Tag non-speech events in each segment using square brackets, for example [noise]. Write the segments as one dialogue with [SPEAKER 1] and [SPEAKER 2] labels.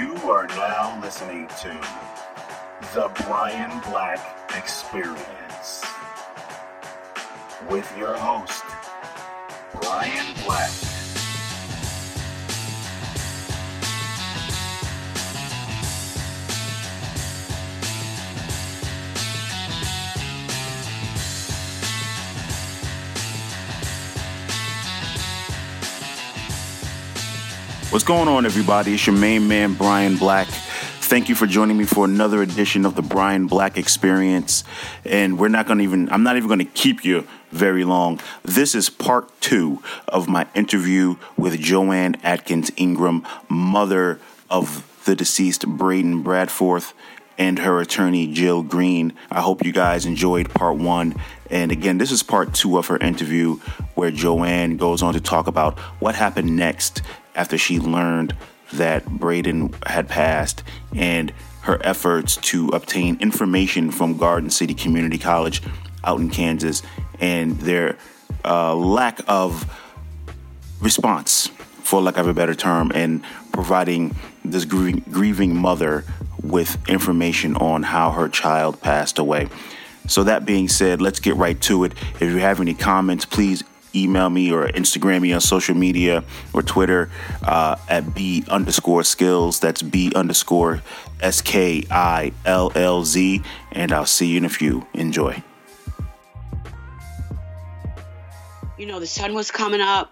[SPEAKER 1] You are now listening to the Brian Black Experience with your host, Brian Black.
[SPEAKER 2] What's going on, everybody? It's your main man, Brian Black. Thank you for joining me for another edition of the Brian Black Experience. And we're not going to even, I'm not even going to keep you very long. This is part two of my interview with Joanne Atkins Ingram, mother of the deceased Braeden Bradforth and her attorney Jill Greene. I hope you guys enjoyed part one. And again, this is part two of her interview where Joanne goes on to talk about what happened next after she learned that Braeden had passed and her efforts to obtain information from Garden City Community College out in Kansas and their uh, lack of response, for lack of a better term, and providing this grieving, grieving mother with information on how her child passed away. So, that being said, let's get right to it. If you have any comments, please email me or Instagram me on social media or Twitter uh, at B underscore skills. That's B underscore S K I L L Z. And I'll see you in a few. Enjoy.
[SPEAKER 3] You know, the sun was coming up,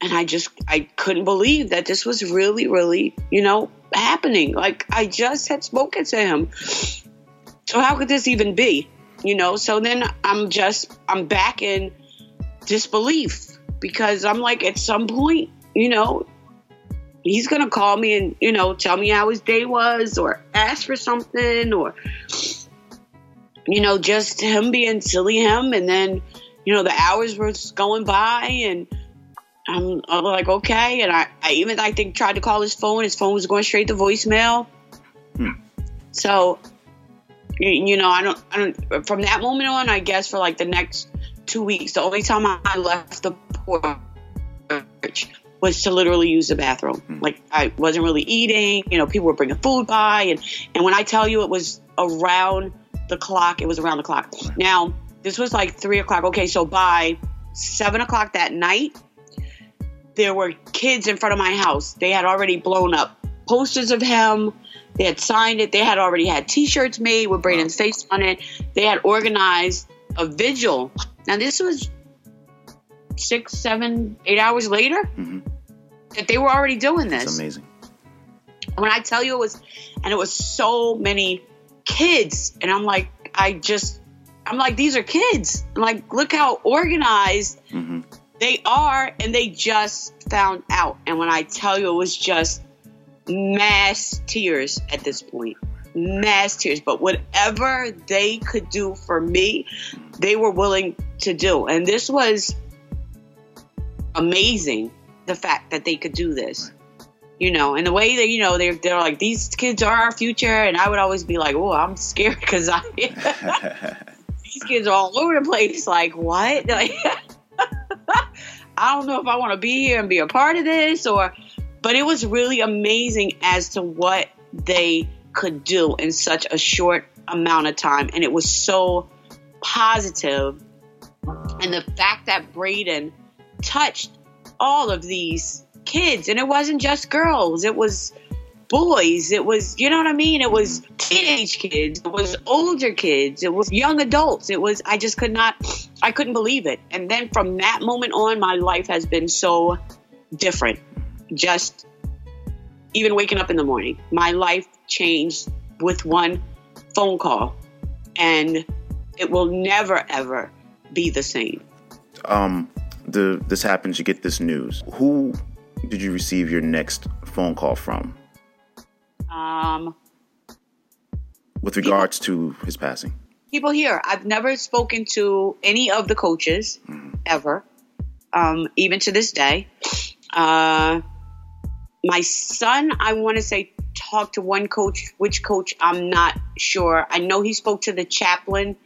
[SPEAKER 3] and I just I couldn't believe that this was really, really, you know, happening. Like I just had spoken to him. So how could this even be? You know, so then I'm just I'm back in disbelief because I'm like, at some point, you know, he's gonna call me and you know tell me how his day was or ask for something or you know just him being silly him. And then you know the hours were going by and I'm, I'm like okay. And I, I even I think tried to call his phone. His phone was going straight to voicemail. Hmm. so you know I don't I don't from that moment on I guess for like the next two weeks, the only time I left the porch was to literally use the bathroom. Mm. Like I wasn't really eating. You know, people were bringing food by, and and when I tell you it was around the clock, it was around the clock. Now this was like three o'clock. Okay, so by seven o'clock that night, there were kids in front of my house. They had already blown up posters of him. They had signed it. They had already had T-shirts made with Braeden's face on it. They had organized a vigil now, this was six, seven, eight hours later mm-hmm. that they were already doing this.
[SPEAKER 2] It's amazing.
[SPEAKER 3] When I tell you it was, and it was so many kids, and I'm like, I just, I'm like, these are kids. I'm like, look how organized mm-hmm. they are, and they just found out. And when I tell you, it was just mass tears at this point mass tears. But whatever they could do for me, they were willing to do. And this was amazing the fact that they could do this. You know, and the way that, you know, they're, they're like, these kids are our future. And I would always be like, oh, I'm scared because I, [laughs] these kids are all over the place. Like, what? [laughs] Like, I don't know if I want to be here and be a part of this or, but it was really amazing as to what they could do in such a short amount of time. And it was so positive. And the fact that Braeden touched all of these kids, and it wasn't just girls, it was boys, it was, you know what I mean? It was teenage kids, it was older kids, it was young adults. It was, I just could not, I couldn't believe it. And then from that moment on, my life has been so different. Just even waking up in the morning, my life changed with one phone call. And it will never, ever be the same.
[SPEAKER 2] Um, the this happens, you get this news. Who did you receive your next phone call from?
[SPEAKER 3] Um,
[SPEAKER 2] with regards people, to his passing.
[SPEAKER 3] People here. I've never spoken to any of the coaches mm-hmm. ever, um, even to this day. Uh, my son, I want to say, talked to one coach. Which coach? I'm not sure. I know he spoke to the chaplain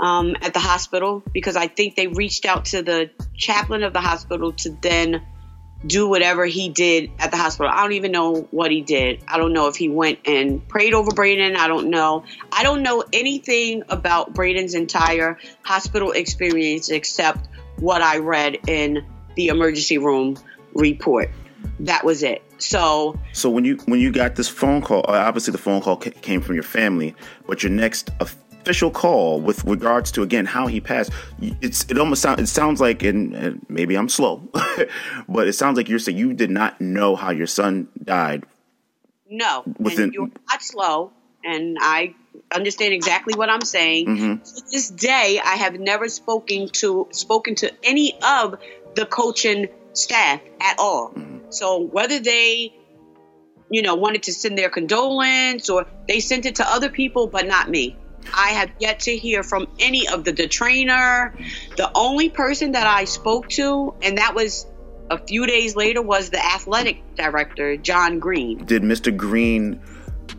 [SPEAKER 3] um, at the hospital because I think they reached out to the chaplain of the hospital to then do whatever he did at the hospital. I don't even know what he did. I don't know if he went and prayed over Braeden. I don't know. I don't know anything about Braeden's entire hospital experience except what I read in the emergency room report. That was it. So,
[SPEAKER 2] so when you when you got this phone call, obviously the phone call came from your family, but your next official call with regards to again how he passed. It's it almost sounds it sounds like and, and maybe I'm slow, [laughs] but it sounds like you're saying you did not know how your son died.
[SPEAKER 3] No, within you're not slow, and I understand exactly what I'm saying. Mm-hmm. To this day, I have never spoken to spoken to any of the coaching staff at all. Mm-hmm. So whether they you know wanted to send their condolence or they sent it to other people but not me I have yet to hear from any of the, the trainer. The only person that I spoke to, and that was a few days later, was the athletic director, John Green.
[SPEAKER 2] Did Mr. Green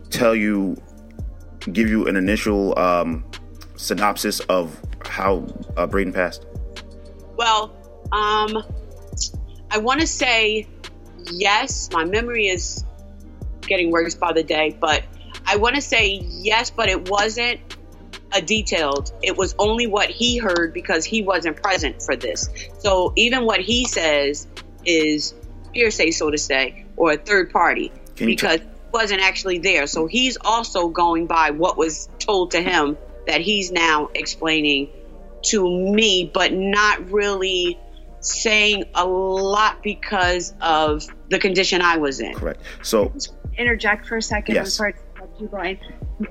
[SPEAKER 2] tell you, give you an initial um, synopsis of how uh, Braeden passed?
[SPEAKER 3] Well, um, I want to say yes. My memory is getting worse by the day, but I want to say yes, but it wasn't a detailed. It was only what he heard because he wasn't present for this. So even what he says is hearsay, so to say, or a third party because t- wasn't actually there. So he's also going by what was told to him that he's now explaining to me, but not really saying a lot because of the condition I was in.
[SPEAKER 2] Correct. So
[SPEAKER 4] interject for a second. Yes. I'm sorry you, Brian.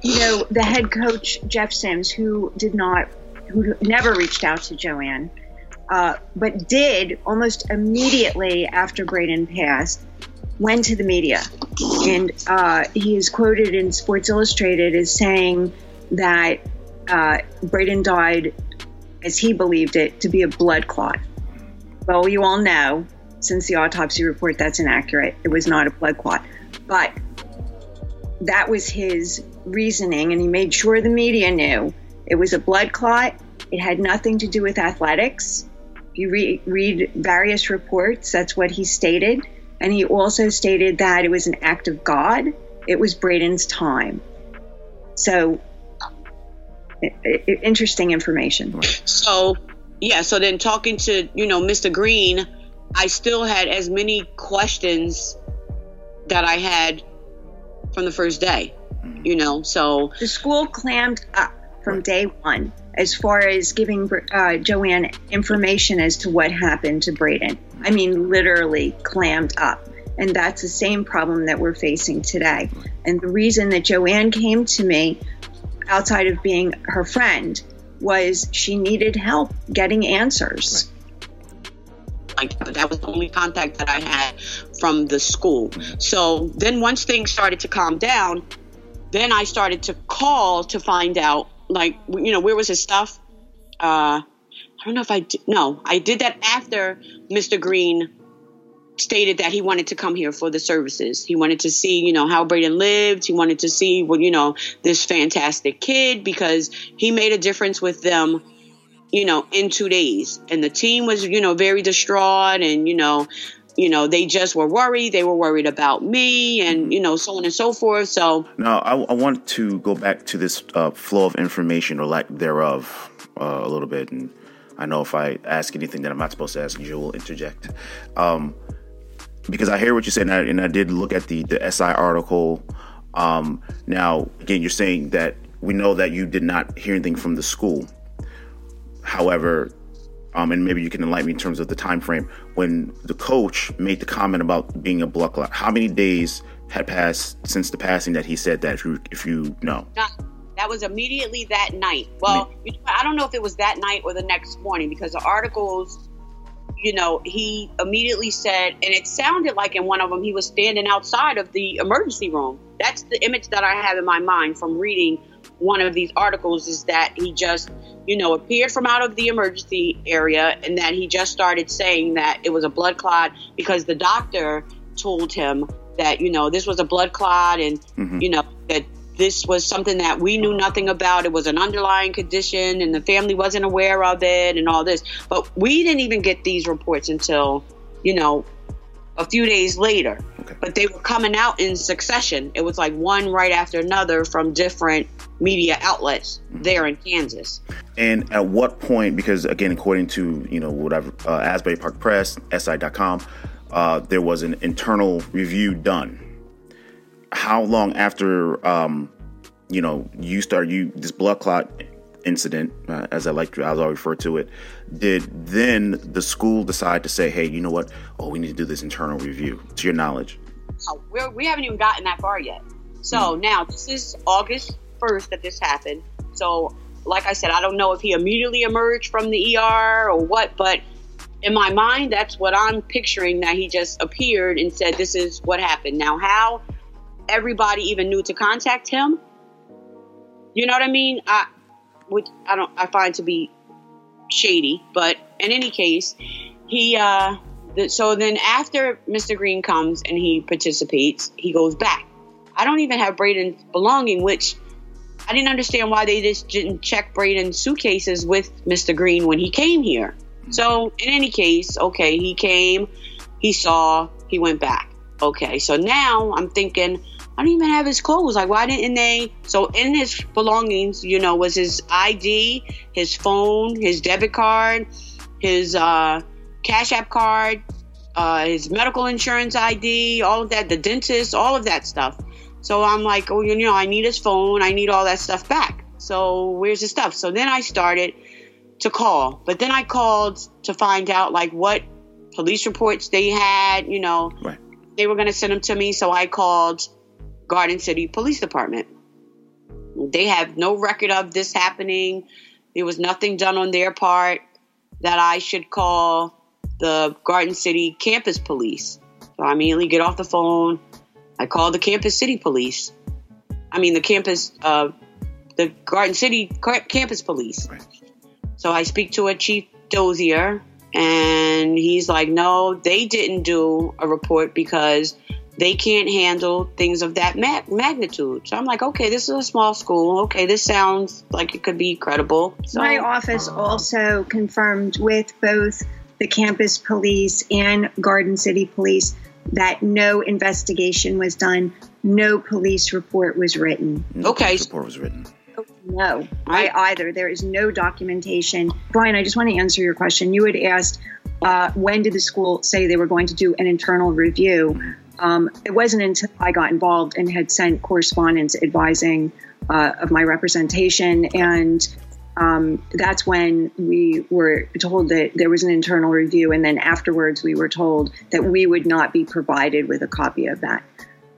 [SPEAKER 4] You know, the head coach Jeff Sims, who did not, who never reached out to Joanne, uh, but did almost immediately after Braeden passed, went to the media, and uh, he is quoted in Sports Illustrated as saying that uh, Braeden died, as he believed it, to be a blood clot. Well, you all know since the autopsy report that's inaccurate. It was not a blood clot, but that was his reasoning, and he made sure the media knew it was a blood clot. It had nothing to do with athletics. If you re- read various reports, that's what he stated. And he also stated that it was an act of God. It was Braeden's time. So, it, it, interesting information.
[SPEAKER 3] So, yeah, so then talking to, you know, Mr. Green, I still had as many questions that I had from the first day, you know. So
[SPEAKER 4] the school clammed up from day one as far as giving uh, Joanne information as to what happened to Braeden. I mean, literally clammed up. And that's the same problem that we're facing today. And the reason that Joanne came to me, outside of being her friend, was she needed help getting answers.
[SPEAKER 3] Right like that. That was the only contact that I had from the school. So then once things started to calm down, then I started to call to find out, like, you know, where was his stuff? Uh, I don't know if I did. No, I did that after Mr. Green stated that he wanted to come here for the services. He wanted to see, you know, how Braeden lived. He wanted to see, well, you know, this fantastic kid because he made a difference with them you know, in two days. And the team was, you know, very distraught and, you know, you know, they just were worried. They were worried about me and, you know, so on and so forth. So
[SPEAKER 2] now I, I want to go back to this uh, flow of information or lack thereof uh, a little bit. And I know if I ask anything that I'm not supposed to ask, you will interject. Um, because I hear what you said, and I, and I did look at the, the SI article. Um, now, again, you're saying that we know that you did not hear anything from the school. However, um, and maybe you can enlighten me in terms of the time frame when the coach made the comment about being a blood clot. How many days had passed since the passing that he said that? If you, if you know,
[SPEAKER 3] that was immediately that night. Well, I don't know if it was that night or the next morning because the articles, you know, he immediately said, and it sounded like in one of them he was standing outside of the emergency room. That's the image that I have in my mind from reading one of these articles is that he just, you know, appeared from out of the emergency area and that he just started saying that it was a blood clot because the doctor told him that, you know, this was a blood clot and, mm-hmm. you know, that this was something that we knew nothing about. It was an underlying condition and the family wasn't aware of it and all this. But we didn't even get these reports until, you know, a few days later. Okay. But they were coming out in succession. It was like one right after another from different media outlets there in Kansas.
[SPEAKER 2] And at what point, because again, according to, you know, whatever, uh, Asbury Park Press, SI.com, uh, there was an internal review done. How long after, um, you know, you started, you, this blood clot incident, uh, as I like, to, as I refer to it, did then the school decide to say, hey, you know what? Oh, we need to do this internal review, to your knowledge?
[SPEAKER 3] Oh, we're, we haven't even gotten that far yet. So mm-hmm. now this is August 1st that this happened. So, like I said, I don't know if he immediately emerged from the ER or what, but in my mind, that's what I'm picturing that he just appeared and said, This is what happened. Now, how everybody even knew to contact him, you know what I mean? I, which I don't, I find to be shady, but in any case, he, uh, so then after Mr. Green comes and he participates, he goes back. I don't even have Braeden's belonging, which I didn't understand why they just didn't check Braeden's suitcases with Mr. Green when he came here. So in any case, okay, he came, he saw, he went back. Okay, so now I'm thinking, I don't even have his clothes. Like, why didn't they? So in his belongings, you know, was his ID, his phone, his debit card, his uh, Cash App card, uh, his medical insurance ID, all of that, the dentist, all of that stuff. So I'm like, oh, you know, I need his phone. I need all that stuff back. So where's his stuff? So then I started to call, but then I called to find out like what police reports they had. You know, right. they were going to send them to me. So I called Garden City Police Department. They have no record of this happening. There was nothing done on their part that I should call the Garden City campus police. So I immediately get off the phone I called the campus city police. I mean, the campus, uh, the Garden City campus police. Right. So I speak to a chief dozier, and he's like, no, they didn't do a report because they can't handle things of that ma- magnitude. So I'm like, okay, this is a small school. Okay, this sounds like it could be credible. So,
[SPEAKER 4] My office also confirmed with both the campus police and Garden City police that no investigation was done, no police report was written.
[SPEAKER 2] No okay. report was written.
[SPEAKER 4] No, I either. There is no documentation. Brian, I just want to answer your question. You had asked uh, when did the school say they were going to do an internal review? Um, it wasn't until I got involved and had sent correspondence advising uh, of my representation and um, that's when we were told that there was an internal review, and then afterwards we were told that we would not be provided with a copy of that.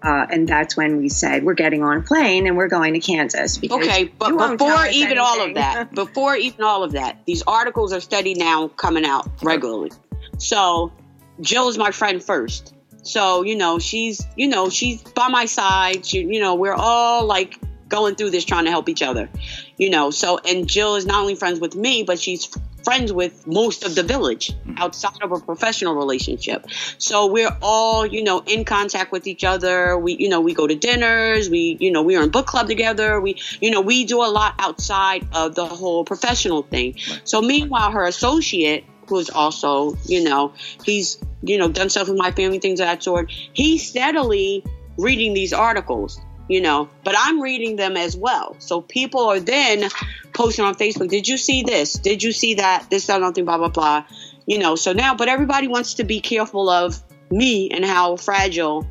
[SPEAKER 4] Uh, and that's when we said we're getting on a plane and we're going to Kansas.
[SPEAKER 3] Okay, but before even anything. all of that, [laughs] before even all of that, these articles are steady now coming out regularly. So Jill is my friend first. So you know she's you know she's by my side. She, you know we're all like going through this trying to help each other you know? So and jill is not only friends with me but she's friends with most of the village mm-hmm. outside of a professional relationship. So we're all you know in contact with each other. We you know we go to dinners. We you know we are in book club together. We you know we do a lot outside of the whole professional thing. So meanwhile her associate who's also you know he's you know done stuff with my family things of that sort he's steadily reading these articles you know, but I'm reading them as well. So people are then posting on Facebook, did you see this? Did you see that? This, that, nothing, blah, blah, blah. You know, so now, but everybody wants to be careful of me and how fragile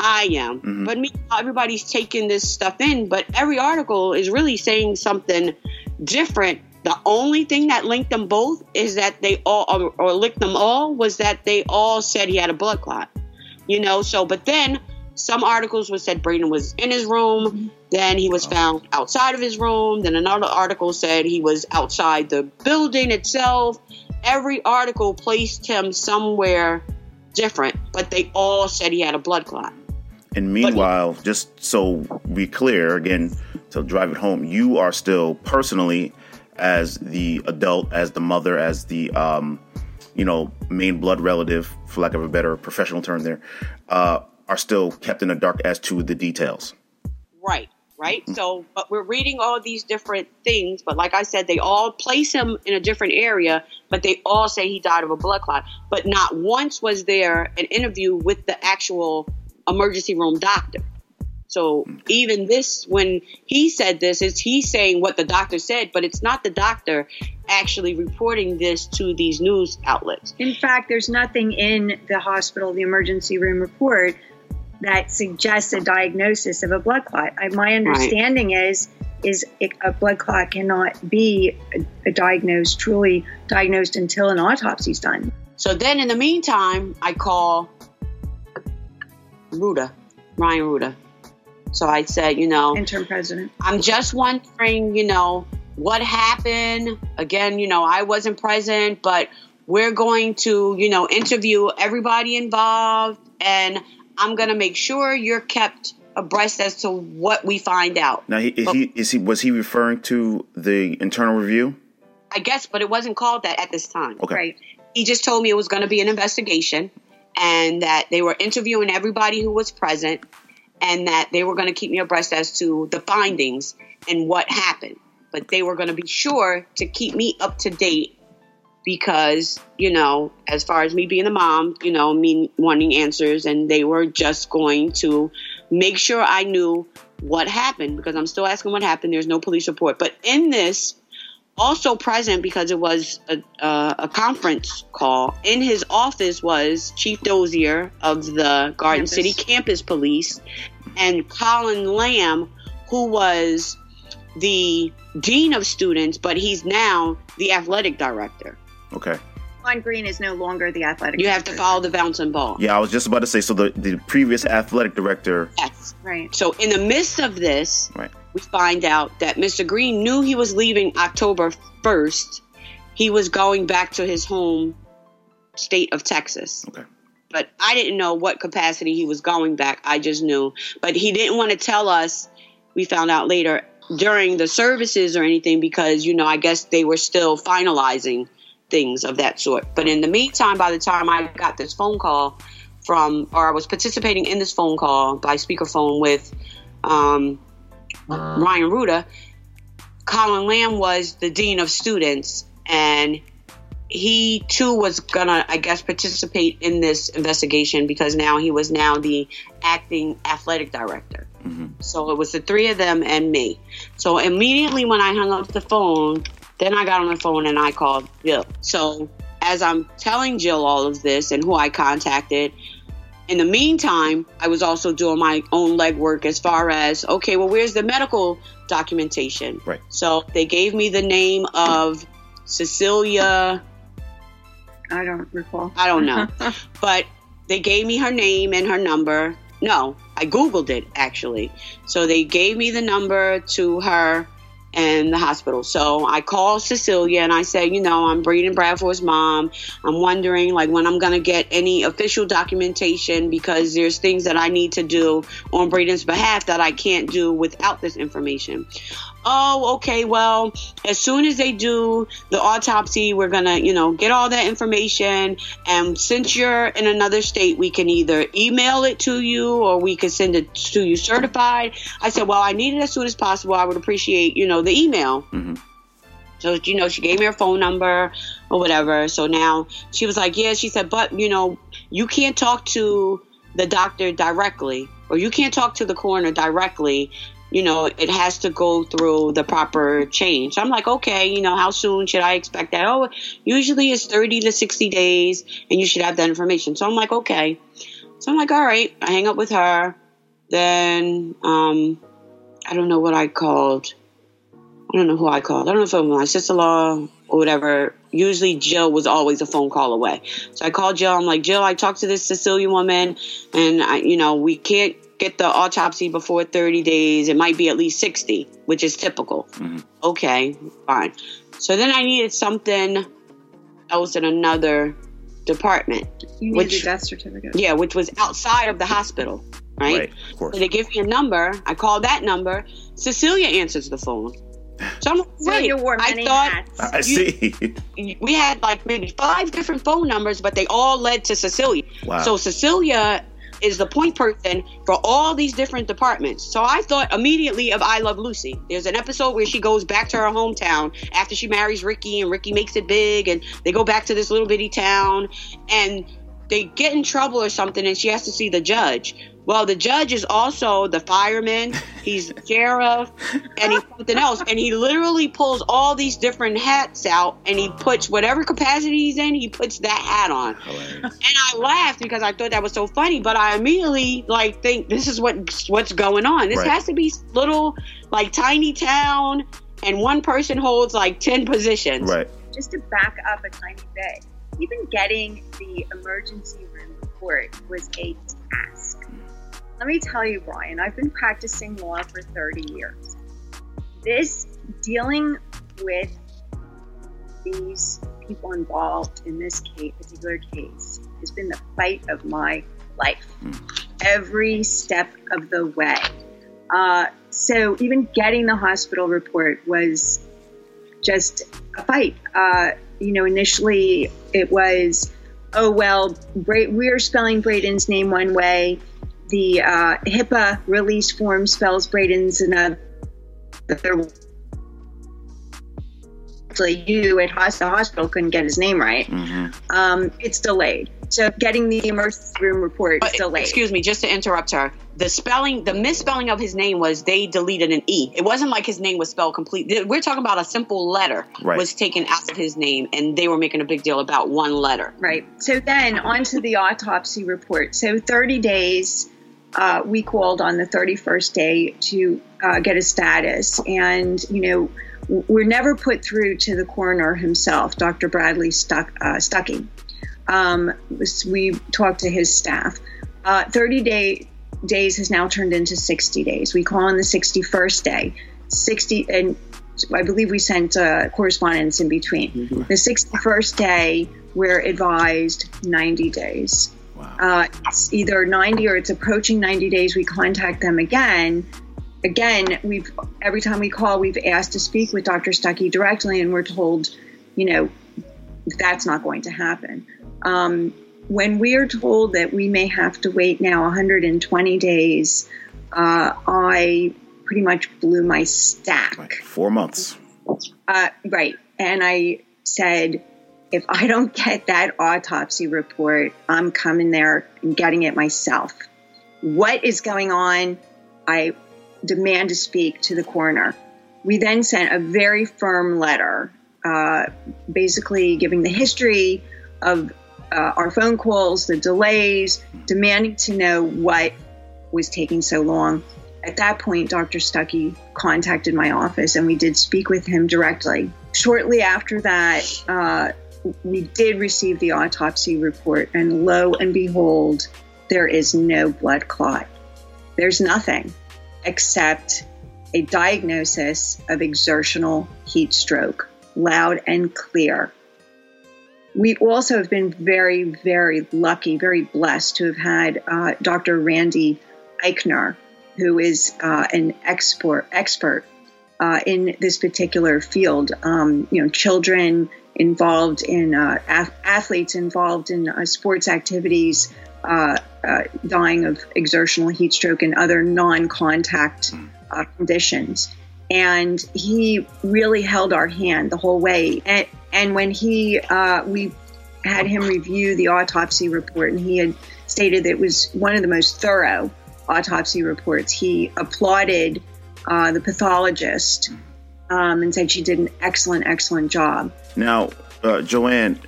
[SPEAKER 3] I am. Mm-hmm. But me, everybody's taking this stuff in, but every article is really saying something different. The only thing that linked them both is that they all, or, or linked them all, was that they all said he had a blood clot. You know, so, but then some articles was said Braeden was in his room, then he was found outside of his room, then another article said he was outside the building itself. Every article placed him somewhere different, but they all said he had a blood clot.
[SPEAKER 2] And meanwhile, but, just so we clear again to drive it home, you are still personally as the adult, as the mother, as the um, you know main blood relative, for lack of a better professional term, there. Uh, are still kept in the dark as to the details.
[SPEAKER 3] Right. right? Mm-hmm. So, but we're reading all these different things. But like I said, they all place him in a different area, but they all say he died of a blood clot. But not once was there an interview with the actual emergency room doctor. So even this, when he said this, is he saying what the doctor said, but it's not the doctor actually reporting this to these news outlets.
[SPEAKER 4] In fact, there's nothing in the hospital, the emergency room report that suggests a diagnosis of a blood clot. My understanding right. is is a blood clot cannot be a, a diagnosed truly diagnosed until an autopsy is done.
[SPEAKER 3] So then, in the meantime, I call Ruda, Ryan Ruda. So I said, you know,
[SPEAKER 4] interim president.
[SPEAKER 3] I'm just wondering, you know, what happened. Again, you know, I wasn't present, but we're going to, you know, interview everybody involved and I'm going to make sure you're kept abreast as to what we find out.
[SPEAKER 2] Now, is but, he is he was he referring to the internal review?
[SPEAKER 3] I guess, but it wasn't called that at this time.
[SPEAKER 2] Okay.
[SPEAKER 3] Right. He just told me it was going to be an investigation and that they were interviewing everybody who was present and that they were going to keep me abreast as to the findings and what happened. But they were going to be sure to keep me up to date because, you know, as far as me being a mom, you know, me wanting answers, and they were just going to make sure I knew what happened because I'm still asking what happened. There's no police report. But in this, also present because it was a, uh, a, conference call in his office was chief dozier of the garden campus. city campus police and colin lamb who was the dean of students but he's now the athletic director
[SPEAKER 2] Okay.
[SPEAKER 4] Lon Green is no longer the athletic.
[SPEAKER 3] You have to follow the bouncing ball.
[SPEAKER 2] Yeah, I was just about to say. So the the previous athletic director.
[SPEAKER 3] Yes.
[SPEAKER 4] Right.
[SPEAKER 3] So in the midst of this,
[SPEAKER 2] right.
[SPEAKER 3] we find out that Mr. Green knew he was leaving October first. He was going back to his home state of Texas.
[SPEAKER 2] Okay.
[SPEAKER 3] But I didn't know what capacity he was going back. I just knew. But he didn't want to tell us. We found out later during the services or anything because you know I guess they were still finalizing things of that sort. But in the meantime, by the time I got this phone call from, or I was participating in this phone call by speakerphone with um, Ryan Ruda, Colin Lamb was the dean of students, and he too was gonna, I guess, participate in this investigation because now he was now the acting athletic director. Mm-hmm. So it was the three of them and me. So immediately when I hung up the phone, then I got on the phone and I called Jill. So as I'm telling Jill all of this and who I contacted, in the meantime, I was also doing my own legwork as far as okay, well, where's the medical documentation?
[SPEAKER 2] Right.
[SPEAKER 3] So they gave me the name of Cecilia.
[SPEAKER 4] I don't recall.
[SPEAKER 3] I don't know, [laughs] but they gave me her name and her number. No, I googled it actually. So they gave me the number to her in the hospital. So I called Cecilia and I said, you know, I'm Braeden Bradforth's mom. I'm wondering like when I'm to get any official documentation because there's things that I need to do on Braeden's behalf that I can't do without this information oh, okay, well, as soon as they do the autopsy, we're going to, you know, get all that information. And since you're in another state, we can either email it to you or we can send it to you certified. I said, well, I need it as soon as possible. I would appreciate, you know, the email. Mm-hmm. So, you know, she gave me her phone number or whatever. So now she was like, yeah, she said, but, you know, you can't talk to the doctor directly or you can't talk to the coroner directly you know, it has to go through the proper chain. So I'm like, okay, you know, how soon should I expect that? Oh, usually it's 30 to 60 days and you should have that information. So I'm like, okay. So I'm like, all right. I hang up with her. Then, um, I don't know what I called. I don't know who I called. I don't know if it was my sister-in-law or whatever. Usually Jill was always a phone call away. So I called Jill. I'm like, Jill, I talked to this Sicilian woman and I, you know, we can't get the autopsy before 30 days. It might be at least 60, which is typical. Mm-hmm. Okay, fine. So then I needed something else in another department.
[SPEAKER 4] You needed which, a death certificate.
[SPEAKER 3] Yeah, which was outside of the hospital, right?
[SPEAKER 2] Right, of course.
[SPEAKER 3] So they give me a number. I call that number. Cecilia answers the phone. So I'm
[SPEAKER 4] like, [laughs] wore many
[SPEAKER 3] I thought
[SPEAKER 4] hats.
[SPEAKER 2] I see. [laughs]
[SPEAKER 3] we had like maybe five different phone numbers, but they all led to Cecilia.
[SPEAKER 2] Wow.
[SPEAKER 3] So Cecilia is the point person for all these different departments. So I thought immediately of I Love Lucy. There's an episode where she goes back to her hometown after she marries Ricky, and Ricky makes it big, and they go back to this little bitty town, and they get in trouble or something, and she has to see the judge. Well, the judge is also the fireman. He's the [laughs] sheriff, and he's something else. And he literally pulls all these different hats out, and he puts whatever capacity he's in. He puts that hat on, Hilarious. and I laughed because I thought that was so funny. But I immediately like think this is what what's going on. This right. has to be little like tiny town, and one person holds like ten positions.
[SPEAKER 2] Right.
[SPEAKER 4] Just to back up a tiny bit, even getting the emergency room report was a task let me tell you, Brian, I've been practicing law for 30 years. This dealing with these people involved in this case, particular case has been the fight of my life mm. every step of the way. Uh, so even getting the hospital report was just a fight. Uh, you know, initially it was, oh well, Bra- we're spelling Braeden's name one way the uh, HIPAA release form spells Braeden's another. Actually, you at the hospital couldn't get his name right. Mm-hmm. Um, it's delayed. So getting the emergency room report is delayed.
[SPEAKER 3] Excuse me, just to interrupt her. The spelling, the misspelling of his name was they deleted an E. It wasn't like his name was spelled complete. We're talking about a simple letter right. was taken out of his name, and they were making a big deal about one letter.
[SPEAKER 4] Right. So then on to the autopsy report. So 30 days uh, we called on the 31st day to uh, get a status. And, you know, we're never put through to the coroner himself, Dr. Bradley Stuck, uh, Stuckey. Um, we talked to his staff. Uh, 30 day, days has now turned into 60 days. We call on the 61st day. 60, and I believe we sent uh, correspondence in between. Mm-hmm. The 61st day, we're advised 90 days. Uh, it's either 90 or it's approaching 90 days. We contact them again. Again, we've every time we call, we've asked to speak with Dr. Stuckey directly, and we're told, you know, that's not going to happen. Um, when we are told that we may have to wait now 120 days, uh, I pretty much blew my stack.
[SPEAKER 2] Right. Four months.
[SPEAKER 4] Uh, right. And I said, if I don't get that autopsy report, I'm coming there and getting it myself. What is going on? I demand to speak to the coroner. We then sent a very firm letter, uh, basically giving the history of uh, our phone calls, the delays, demanding to know what was taking so long. At that point, Dr. Stuckey contacted my office and we did speak with him directly. Shortly after that, uh, we did receive the autopsy report, and lo and behold, there is no blood clot. There's nothing except a diagnosis of exertional heat stroke, loud and clear. We also have been very, very lucky, very blessed to have had uh, Dr. Randy Eichner, who is uh, an expert expert uh, in this particular field. Um, you know, children involved in uh, athletes involved in uh, sports activities uh, uh, dying of exertional heat stroke and other non-contact uh, conditions. And he really held our hand the whole way. And, and when he, uh, we had him review the autopsy report, and he had stated that it was one of the most thorough autopsy reports. He applauded the pathologist um, and said she did an excellent, excellent job.
[SPEAKER 2] Now, uh, Joanne,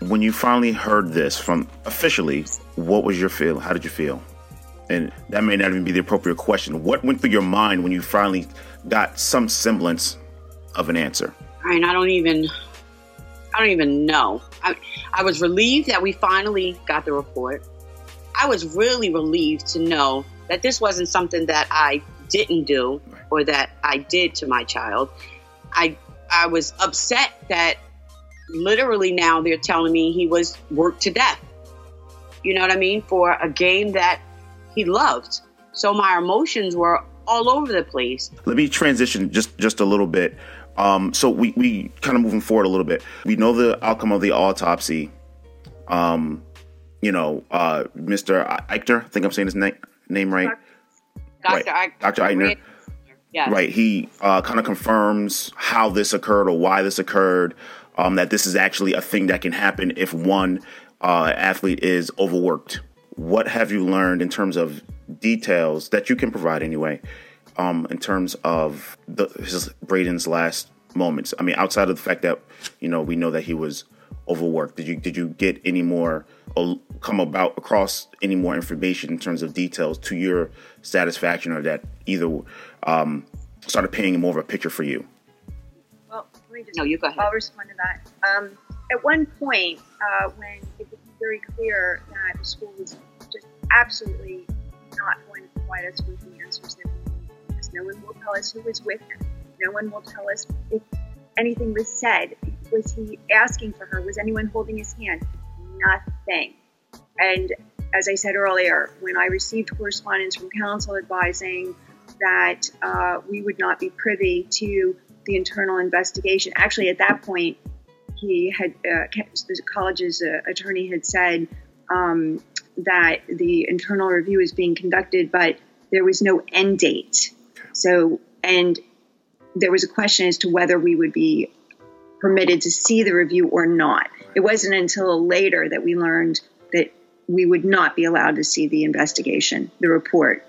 [SPEAKER 2] when you finally heard this from officially, what was your feel? How did you feel? And that may not even be the appropriate question. What went through your mind when you finally got some semblance of an answer?
[SPEAKER 3] I mean, I don't even, I don't even know. I, I was relieved that we finally got the report. I was really relieved to know that this wasn't something that I didn't do or that I did to my child. I I was upset that literally now they're telling me he was worked to death. You know what I mean? For a game that he loved. So my emotions were all over the place.
[SPEAKER 2] Let me transition just just a little bit. Um, so we, we kind of moving forward a little bit. We know the outcome of the autopsy. Um, you know, uh, Mr. Eichner. I think I'm saying his name name right.
[SPEAKER 3] Dr.
[SPEAKER 2] Right. Dr. Eichner. Right. He uh, kind of confirms how this occurred or why this occurred. Um, that this is actually a thing that can happen if one uh, athlete is overworked. What have you learned in terms of details that you can provide anyway? Um, in terms of the, his Braeden's last moments. I mean, outside of the fact that you know we know that he was overworked. Did you did you get any more or come about across any more information in terms of details to your satisfaction, or that either um, started painting more of a picture for you?
[SPEAKER 4] Well, just.
[SPEAKER 3] No, you go ahead.
[SPEAKER 4] I'll respond to that. Um, at one point, uh, when it became very clear that the school was just absolutely not going to provide us with the answers that we need, because no one will tell us who was with him. No one will tell us if anything was said. Was he asking for her? Was anyone holding his hand? Nothing. And as I said earlier, when I received correspondence from counsel advising that uh, we would not be privy to the internal investigation, actually at that point, he had uh, the college's uh, attorney had said um, that the internal review is being conducted, but there was no end date. So, and there was a question as to whether we would be permitted to see the review or not. It wasn't until later that we learned that we would not be allowed to see the investigation, the report,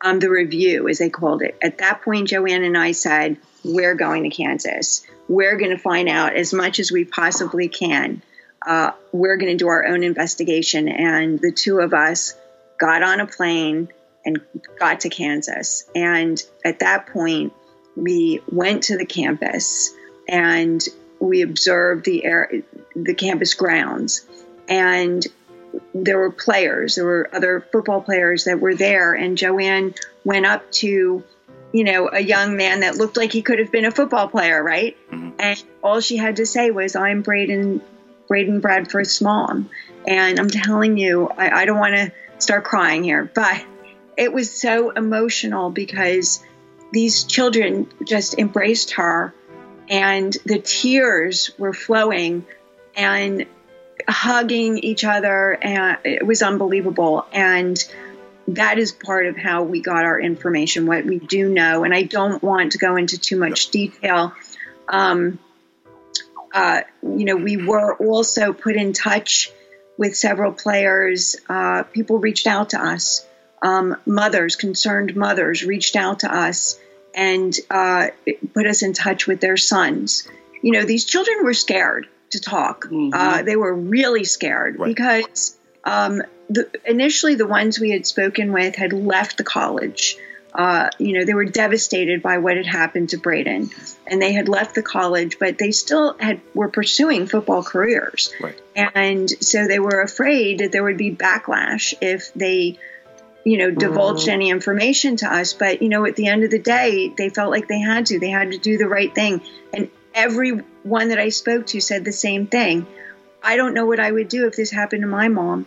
[SPEAKER 4] um, the review, as they called it. At that point, Joanne and I said, We're going to Kansas. We're going to find out as much as we possibly can. Uh, we're going to do our own investigation. And the two of us got on a plane and got to Kansas. And at that point, we went to the campus and we observed the air, the campus grounds, and there were players, there were other football players that were there, and Joanne went up to, you know, a young man that looked like he could have been a football player, right? Mm-hmm. And all she had to say was, "I'm Braeden, Braeden Bradforth's mom," and I'm telling you, I, I don't want to start crying here, but it was so emotional because these children just embraced her and the tears were flowing and hugging each other and it was unbelievable. And that is part of how we got our information what we do know. And i don't want to go into too much detail. Um, uh, you know we were also put in touch with several players. Uh, people reached out to us um, mothers concerned mothers reached out to us and uh, put us in touch with their sons. You know, these children were scared to talk. Mm-hmm. Uh, they were really scared right. because um, the, initially the ones we had spoken with had left the college. Uh, you know, they were devastated by what had happened to Braeden, and they had left the college, but they still had were pursuing football careers,
[SPEAKER 2] right.
[SPEAKER 4] and so they were afraid that there would be backlash if they you know, divulged mm. any information to us. But, you know, at the end of the day, they felt like they had to. They had to do the right thing. And everyone that I spoke to said the same thing. I don't know what I would do if this happened to my mom.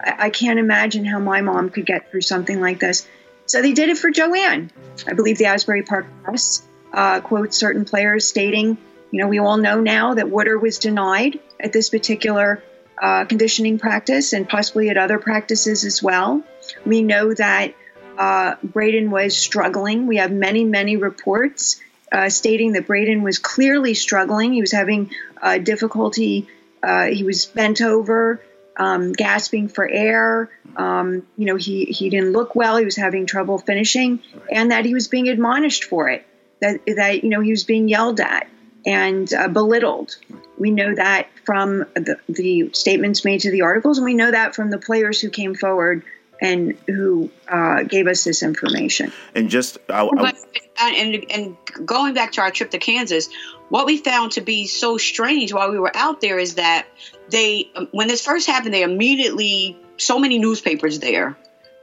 [SPEAKER 4] I, I can't imagine how my mom could get through something like this. So they did it for Joanne. I believe the Asbury Park Press uh, quotes certain players stating, you know, we all know now that water was denied at this particular uh, conditioning practice and possibly at other practices as well. We know that uh, Braeden was struggling. We have many, many reports uh, stating that Braeden was clearly struggling. He was having uh, difficulty. Uh, he was bent over, um, gasping for air. Um, you know, he, he didn't look well. He was having trouble finishing, and that he was being admonished for it. That that you know he was being yelled at and uh, belittled. We know that from the, the, statements made to the articles, and we know that from the players who came forward and who uh, gave us this information.
[SPEAKER 2] And just, I, I,
[SPEAKER 3] but, and, and going back to our trip to Kansas, what we found to be so strange while we were out there is that they, when this first happened, they immediately so many newspapers there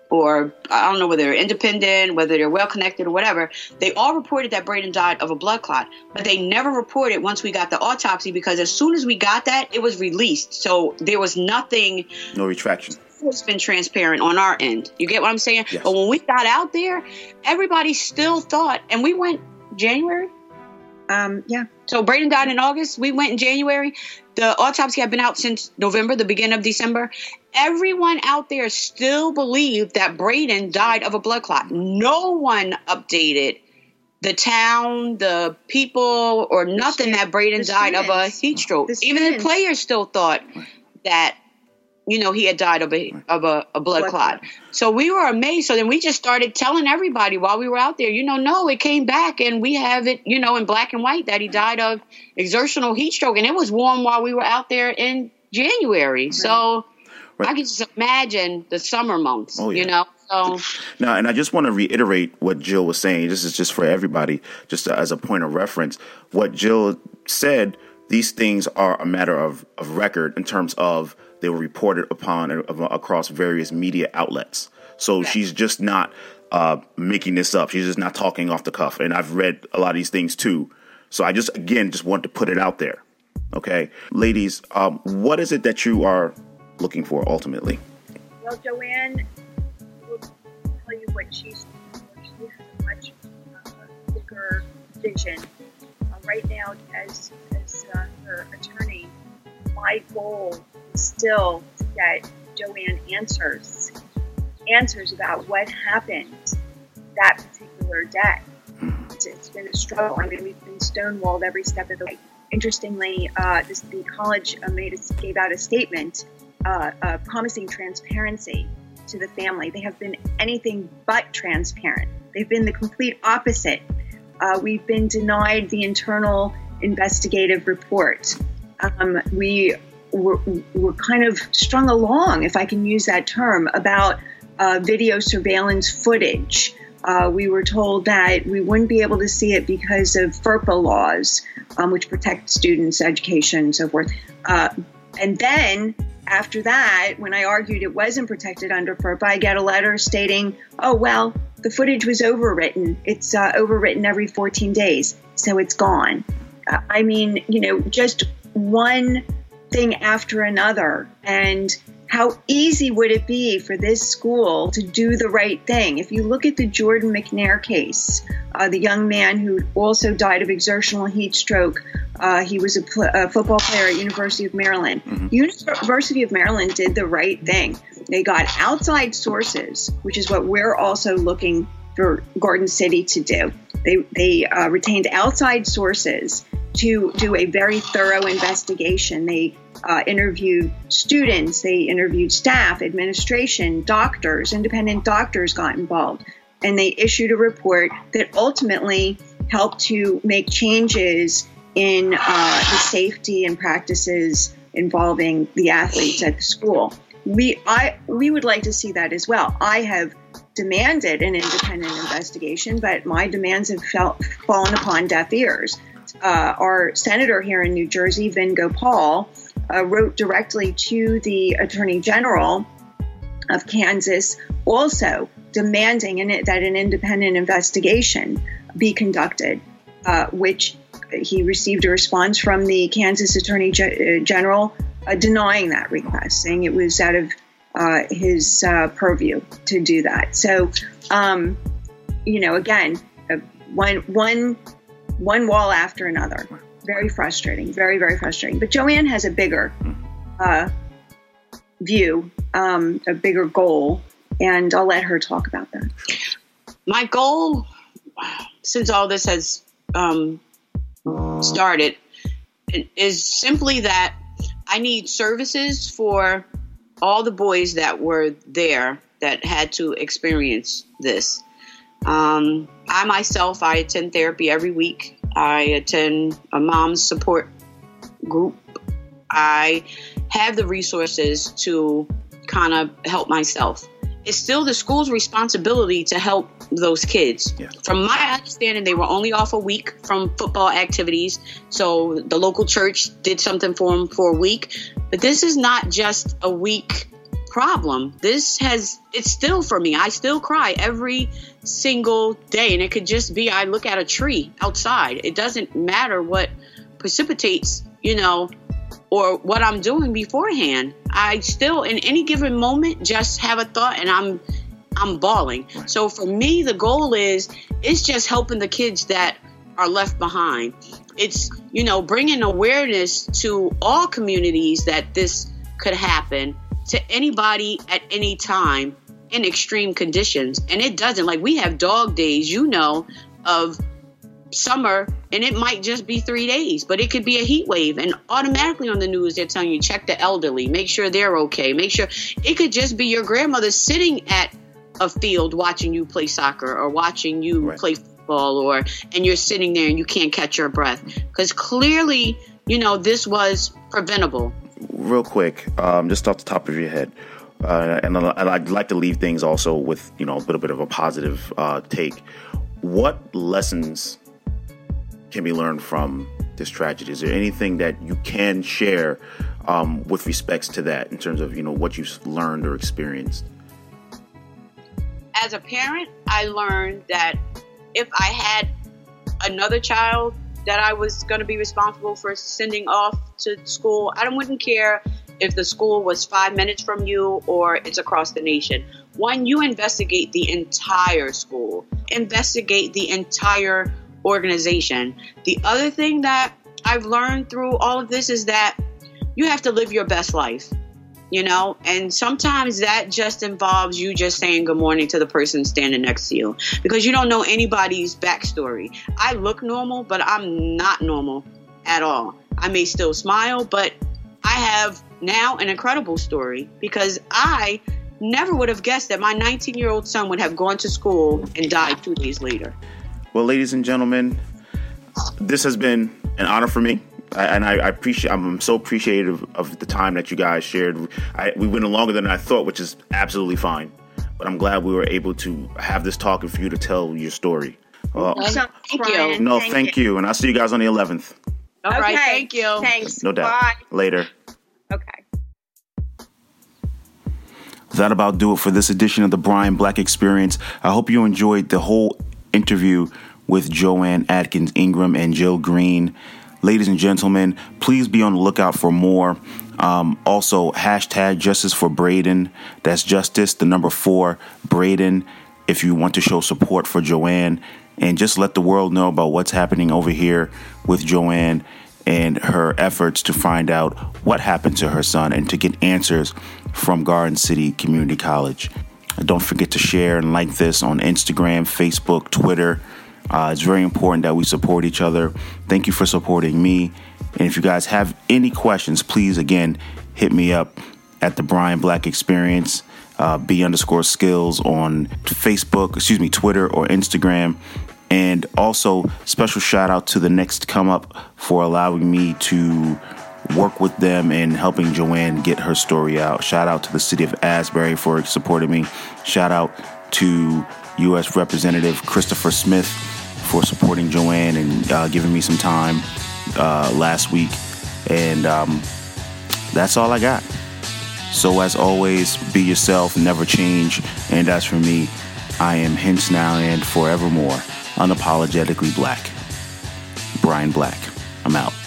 [SPEAKER 3] or I don't know whether they're independent, whether they're well connected or whatever, they all reported that Braeden died of a blood clot, but they never reported once we got the autopsy because as soon as we got that, it was released. So there was nothing.
[SPEAKER 2] No retraction.
[SPEAKER 3] It's been transparent on our end. You get what I'm saying?
[SPEAKER 2] Yes.
[SPEAKER 3] But when we got out there, everybody still thought, and we went January.
[SPEAKER 4] Um, yeah.
[SPEAKER 3] So Braeden died in August. We went in January. The autopsy had been out since November, the beginning of December, everyone out there still believed that Braeden died of a blood clot. No one updated the town, the people, or nothing that Braeden died of a heat stroke. Even the players still thought that you know, he had died of a of a, a blood, blood clot. clot. So we were amazed. So then we just started telling everybody while we were out there, you know, no, it came back and we have it, you know, in black and white that he died of exertional heat stroke, and it was warm while we were out there in January. Right. So right. I can just imagine the summer months, oh, yeah. you know. So.
[SPEAKER 2] Now, and I just want to reiterate what Jill was saying. This is just for everybody, just as a point of reference. What Jill said, these things are a matter of, of record in terms of they were reported upon across various media outlets. So okay. she's just not uh, making this up. She's just not talking off the cuff. And I've read a lot of these things too. So I just, again, just want to put it out there. Okay. Ladies, um, what is it that you are looking for ultimately?
[SPEAKER 4] Well, Joanne will tell you what she's doing. She has a much uh, bigger vision. Uh, right now, as, as uh, her attorney, my goal is still to get Joanne answers, answers about what happened that particular day. It's, it's been a struggle. I mean, we've been stonewalled every step of the way. Interestingly, uh, this, the college uh, made a, gave out a statement uh, uh, promising transparency to the family. They have been anything but transparent. They've been the complete opposite. Uh, we've been denied the internal investigative report. Um, we were, were kind of strung along, if I can use that term, about uh, video surveillance footage. Uh, we were told that we wouldn't be able to see it because of FERPA laws, um, which protect students' education and so forth. Uh, and then after that, when I argued it wasn't protected under FERPA, I get a letter stating, oh, well, the footage was overwritten. It's uh, overwritten every 14 days, so it's gone. Uh, I mean, you know, just one thing after another. And how easy would it be for this school to do the right thing? If you look at the Jordan McNair case, uh, the young man who also died of exertional heat stroke, uh, he was a, pl- a, football player at University of Maryland. Mm-hmm. University of Maryland did the right thing. They got outside sources, which is what we're also looking for Garden City to do. They, they uh, retained outside sources to do a very thorough investigation. They uh, interviewed students, they interviewed staff, administration, doctors, independent doctors got involved, and they issued a report that ultimately helped to make changes in uh, the safety and practices involving the athletes at the school. We, I, we would like to see that as well. I have demanded an independent investigation, but my demands have felt, fallen upon deaf ears uh, our senator here in New Jersey, Vin Gopal, uh, wrote directly to the Attorney General of Kansas, also demanding an, that an independent investigation be conducted, uh, which he received a response from the Kansas Attorney G- uh, General uh, denying that request, saying it was out of uh, his purview to do that. So, um, you know, again, one one one wall after another. Very frustrating, very, very frustrating. But Joanne has a bigger uh, view, um, a bigger goal, and I'll let her talk about that.
[SPEAKER 3] My goal, since all this has um, started, is simply that I need services for all the boys that were there that had to experience this. Um, I myself, I attend therapy every week. I attend a mom's support group. I have the resources to kind of help myself. It's still the school's responsibility to help those kids. Yeah. From my understanding, they were only off a week from football activities. So the local church did something for them for a week. But this is not just a week problem. This has, it's still for me. I still cry every single day. And it could just be I look at a tree outside. It doesn't matter what precipitates, you know, or what I'm doing beforehand. I still, in any given moment, just have a thought and I'm. I'm bawling. So for me, the goal is it's just helping the kids that are left behind. It's you know bringing awareness to all communities that this could happen to anybody at any time in extreme conditions. And it doesn't. Like we have dog days, you know, of summer and it might just be three days, but it could be a heat wave. And automatically on the news, they're telling you check the elderly, make sure they're okay, make sure it could just be your grandmother sitting at a field watching you play soccer or watching you right. play football, or and you're sitting there and you can't catch your breath because clearly, you know, this was preventable.
[SPEAKER 2] Real quick, um, just off the top of your head. Uh, and I'd like to leave things also with you know a little bit of a positive uh, take. What lessons can be learned from this tragedy? Is there anything that you can share um, with respects to that in terms of you know what you've learned or experienced?
[SPEAKER 3] As a parent, I learned that if I had another child that I was going to be responsible for sending off to school, I wouldn't care if the school was five minutes from you or it's across the nation. One, you investigate the entire school, investigate the entire organization. The other thing that I've learned through all of this is that you have to live your best life, you know, and sometimes that just involves you just saying good morning to the person standing next to you because you don't know anybody's backstory. I look normal, but I'm not normal at all. I may still smile, but I have now an incredible story because I never would have guessed that my 19 year old son would have gone to school and died two days later.
[SPEAKER 2] Well, ladies and gentlemen, this has been an honor for me. And I, I, appreciate. I'm so appreciative of the time that you guys shared. I, we went longer than I thought, which is absolutely fine. But I'm glad we were able to have this talk and for you to tell your story.
[SPEAKER 3] Uh, well, so, thank you.
[SPEAKER 2] No, thank, thank you. you. And I'll see you guys on the 11th.
[SPEAKER 3] All okay. right, thank you.
[SPEAKER 4] Thanks.
[SPEAKER 2] No doubt. Bye. Later.
[SPEAKER 4] Okay.
[SPEAKER 2] That about do it for this edition of the Brian Black Experience. I hope you enjoyed the whole interview with Joanne Atkins Ingram and Jill Greene. Ladies and gentlemen, please be on the lookout for more. Um, also, hashtag justice for Braeden. That's justice, the number four, Braeden, if you want to show support for Joanne. And just let the world know about what's happening over here with Joanne and her efforts to find out what happened to her son and to get answers from Garden City Community College. Don't forget to share and like this on Instagram, Facebook, Twitter. Uh, it's very important that we support each other. Thank you for supporting me. And if you guys have any questions, please again hit me up at the Brian Black Experience, uh, B underscore skills on Facebook, excuse me, Twitter or Instagram. And also, special shout out to the Next Come Up for allowing me to work with them and helping Joanne get her story out. Shout out to the city of Asbury for supporting me. Shout out to U.S. Representative Christopher Smith for supporting Joanne and uh, giving me some time uh, last week. And um, that's all I got. So, as always, be yourself, never change. And as for me, I am hence now and forevermore unapologetically black. Brian Black. I'm out.